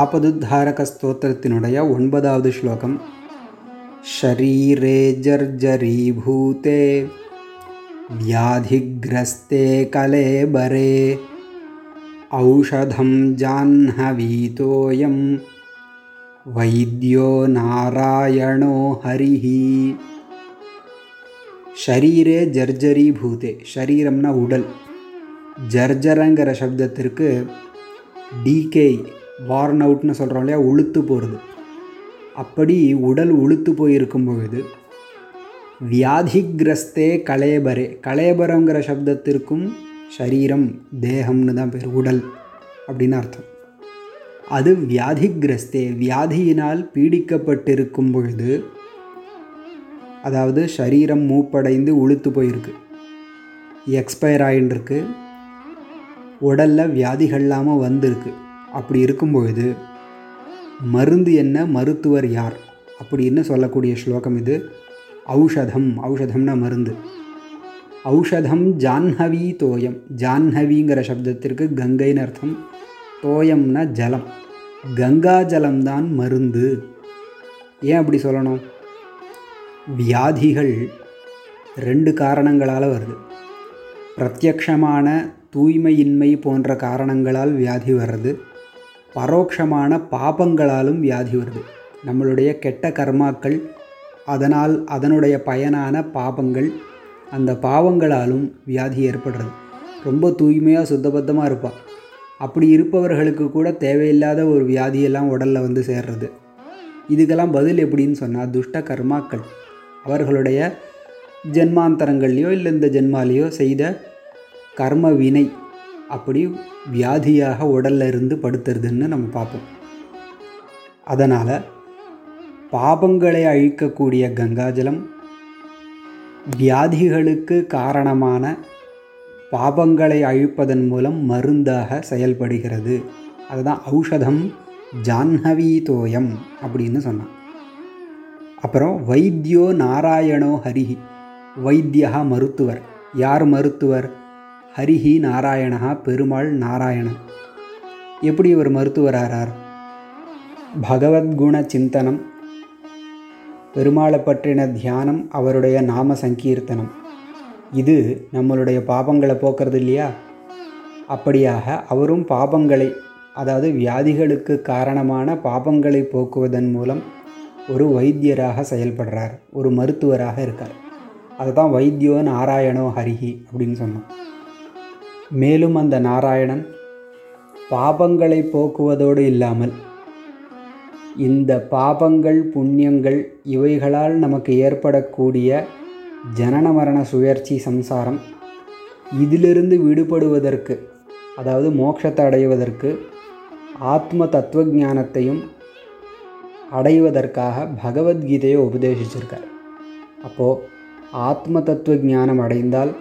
ஆபதுத்தாரக ஸ்தோத்திரத்தினுடைய ஒன்பதாவது ஸ்லோகம் ஷரீரே ஜர்ஜரீபூதே व्याधिग्रस्ते कलेबरे औषधं जाह्नवीतोऽयं வைத்தியோ நாராயணோ ஹரிஹி ஷரீரே ஜர்ஜரி பூதே ஷரீரம்னா உடல் ஜர்ஜரங்கிற சப்தத்திற்கு டீகே வார்ன் அவுட்னு சொல்கிறோம் இல்லையா உளுத்து போகிறது அப்படி உடல் உளுத்து போயிருக்கும் பொழுது வியாதிகிரஸ்தே கலேபரே கலேபரங்கிற சப்தத்திற்கும் சரீரம் தேகம்னு தான் பேர் உடல் அப்படின்னு அர்த்தம். அது வியாதிகிரஸ்தே வியாதியினால் பீடிக்கப்பட்டிருக்கும் பொழுது அதாவது சரீரம் மூப்படைந்து உளுத்து போயிருக்கு. எக்ஸ்பயர் ஆகிட்டுருக்கு உடலில் வியாதிகள் இல்லாமல் வந்திருக்கு. அப்படி இருக்கும் பொழுது மருந்து என்ன மருத்துவர் யார்? அப்படின்னு சொல்லக்கூடிய ஸ்லோகம் இது. ஔஷதம் ஔஷதம்னா மருந்து. ஔஷதம் ஜான்ஹவி தோயம். ஜான்ஹவிங்கிற சப்தத்திற்கு கங்கைன்னு அர்த்தம். தோயம்னா ஜலம். கங்கா ஜலம்தான் மருந்து. ஏன் அப்படி சொல்லணும்? வியாதிகள் ரெண்டு காரணங்களால் வருது. பிரத்யக்ஷமான தூய்மையின்மை போன்ற காரணங்களால் வியாதி வர்றது பரோட்சமான பாபங்களாலும் வியாதி வருது. நம்மளுடைய கெட்ட கர்மாக்கள் அதனால் அதனுடைய பயனான பாபங்கள் அந்த பாவங்களாலும் வியாதி ஏற்படுறது. ரொம்ப தூய்மையாக சுத்தபத்தமாக இருப்பாள் அப்படி இருப்பவர்களுக்கு கூட தேவையில்லாத ஒரு வியாதியெல்லாம் உடலில் வந்து சேர்றது. இதுக்கெல்லாம் பதில் எப்படின்னு சொன்னால் துஷ்ட கர்மாக்கள். அவர்களுடைய ஜென்மாந்தரங்கள்லையோ இல்லை இந்த ஜென்மாலேயோ செய்த கர்ம வினை. அப்படி வியாதியாக உடலில் இருந்து படுத்துறதுன்னு நம்ம பார்ப்போம். அதனால் பாபங்களை அழிக்கக்கூடிய கங்காஜலம் வியாதிகளுக்கு காரணமான பாபங்களை அழிப்பதன் மூலம் மருந்தாக செயல்படுகிறது. அதுதான் ஔஷதம் ஜான்ஹவீதோயம் அப்படின்னு சொன்னான். அப்புறம் வைத்தியோ நாராயணோ ஹரிஹி வைத்தியா மருத்துவர். யார் மருத்துவர்? ஹரிஹி நாராயணா பெருமாள் நாராயணன். எப்படி இவர் மருத்துவராகிறார் பகவத்குண சிந்தனம் பெருமாளை பற்றின தியானம் அவருடைய நாம சங்கீர்த்தனம். இது நம்மளுடைய பாபங்களை போக்குறது இல்லையா? அப்படியாக அவரும் பாபங்களை அதாவது வியாதிகளுக்கு காரணமான பாபங்களை போக்குவதன் மூலம் ஒரு வைத்தியராக செயல்படுறார் ஒரு மருத்துவராக இருக்கார். அதுதான் வைத்தியோ நாராயணோ ஹரிஹி அப்படின்னு சொன்னோம். மேலும் அந்த நாராயணன் பாபங்களை போக்குவதோடு இல்லாமல் இந்த பாபங்கள் புண்ணியங்கள் இவைகளால் நமக்கு ஏற்படக்கூடிய ஜனன மரண சுழற்சி சம்சாரம் இதிலிருந்து விடுபடுவதற்கு அதாவது மோட்சத்தை அடைவதற்கு ஆத்ம தத்துவ ஞானத்தையும் அடைவதற்காக பகவத்கீதையை உபதேசிச்சிருக்கார். அப்போது ஆத்ம தத்துவ ஞானம் அடைந்தால்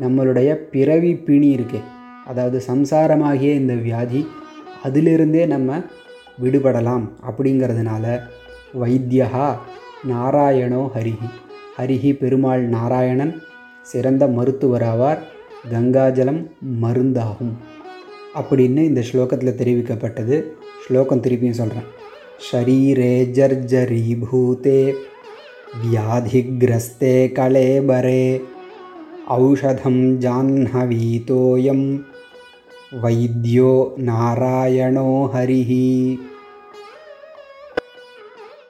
நம்மளுடைய பிறவி பிணி இருக்கே. அதாவது சம்சாரமாகிய இந்த வியாதி அதிலிருந்தே நம்ம விடுபடலாம் அப்படிங்கிறதுனால வைத்தியகா நாராயணோ ஹரிஹி. ஹரிஹி பெருமாள் நாராயணன் சிறந்த மருத்துவராவார் கங்காஜலம் மருந்தாகும் அப்படின்னு இந்த ஸ்லோகத்தில் தெரிவிக்கப்பட்டது. ஸ்லோகம் திருப்பியும் சொல்கிறேன் ஷரீரே ஜர்ஜரீபூதே வியாதிகிரஸ்தே கலேபரே. औषधं जाह्नवीतोऽयं। वैद्यो नारायणो हरिः।